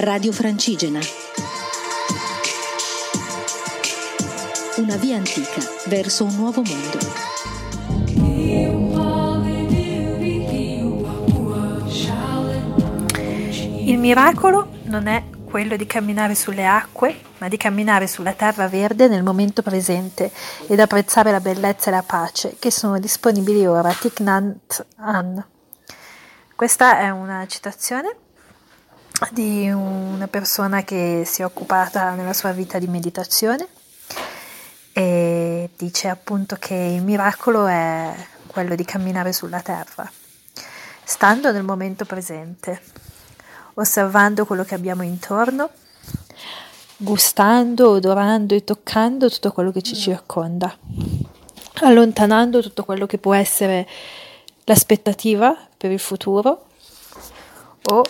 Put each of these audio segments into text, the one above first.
Radio Francigena. Una via antica verso un nuovo mondo. Il miracolo non è quello di camminare sulle acque, ma di camminare sulla terra verde nel momento presente ed apprezzare la bellezza e la pace che sono disponibili ora. Thich Nhat. Questa è una citazione di una persona che si è occupata nella sua vita di meditazione e dice appunto che il miracolo è quello di camminare sulla terra, stando nel momento presente, osservando quello che abbiamo intorno, gustando, odorando e toccando tutto quello che ci circonda, allontanando tutto quello che può essere l'aspettativa per il futuro o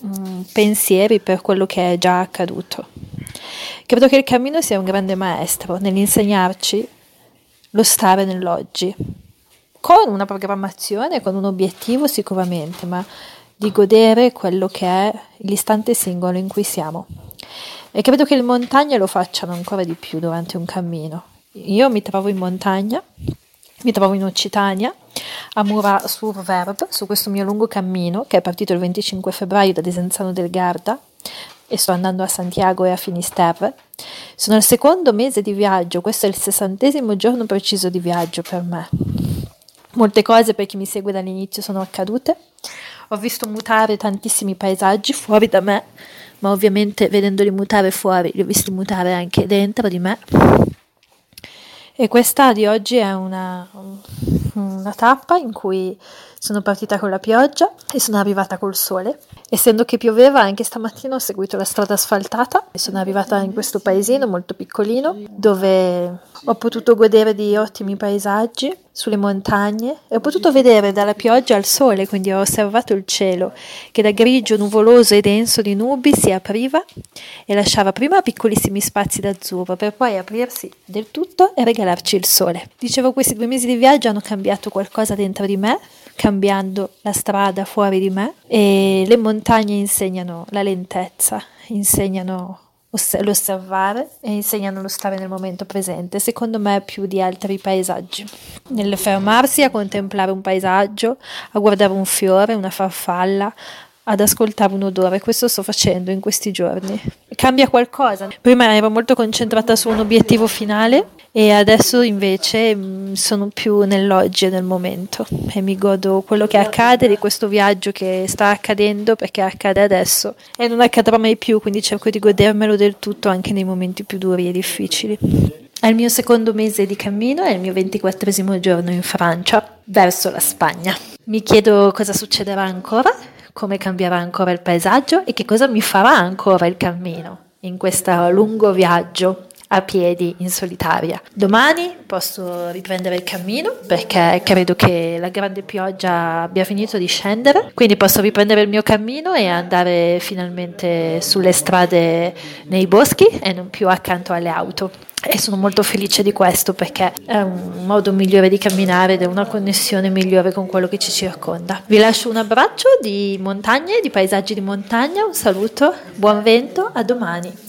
mh, pensieri per quello che è già accaduto. Credo che il cammino sia un grande maestro nell'insegnarci lo stare nell'oggi, con una programmazione, con un obiettivo sicuramente, ma di godere quello che è l'istante singolo in cui siamo. E credo che le montagne lo facciano ancora di più durante un cammino. Io mi trovo in montagna, mi trovo in Occitania, a Mura sur su questo mio lungo cammino che è partito il 25 febbraio da Desenzano del Garda e sto andando a Santiago e a Finisterre. Sono al secondo mese di viaggio, questo è il sessantesimo giorno preciso di viaggio per me. Molte cose per chi mi segue dall'inizio sono accadute. Ho visto mutare tantissimi paesaggi fuori da me, ma ovviamente vedendoli mutare fuori li ho visti mutare anche dentro di me. E questa di oggi è una, una tappa in cui sono partita con la pioggia e sono arrivata col sole. Essendo che pioveva, anche stamattina ho seguito la strada asfaltata e sono arrivata in questo paesino molto piccolino dove ho potuto godere di ottimi paesaggi sulle montagne e ho potuto vedere dalla pioggia al sole, quindi ho osservato il cielo che da grigio nuvoloso e denso di nubi si apriva e lasciava prima piccolissimi spazi d'azzurro per poi aprirsi del tutto e regalarci il sole. Dicevo, questi due mesi di viaggio hanno cambiato qualcosa dentro di me, cambiando la strada fuori di me e le montagne insegnano la lentezza, insegnano l'osservare e insegnano lo stare nel momento presente, secondo me più di altri paesaggi. Nel fermarsi a contemplare un paesaggio, a guardare un fiore, una farfalla, ad ascoltare un odore, questo sto facendo in questi giorni. Cambia qualcosa. Prima ero molto concentrata su un obiettivo finale e adesso invece sono più nell'oggi e nel momento e mi godo quello che accade di questo viaggio che sta accadendo perché accade adesso e non accadrà mai più, quindi cerco di godermelo del tutto anche nei momenti più duri e difficili. È il mio secondo mese di cammino, è il mio ventiquattresimo giorno in Francia, verso la Spagna. Mi chiedo cosa succederà ancora, come cambierà ancora il paesaggio e che cosa mi farà ancora il cammino in questo lungo viaggio a piedi in solitaria. Domani posso riprendere il cammino perché credo che la grande pioggia abbia finito di scendere, quindi posso riprendere il mio cammino e andare finalmente sulle strade nei boschi e non più accanto alle auto. E sono molto felice di questo perché è un modo migliore di camminare ed è una connessione migliore con quello che ci circonda. Vi lascio un abbraccio di montagne, di paesaggi di montagna, un saluto, buon vento, a domani.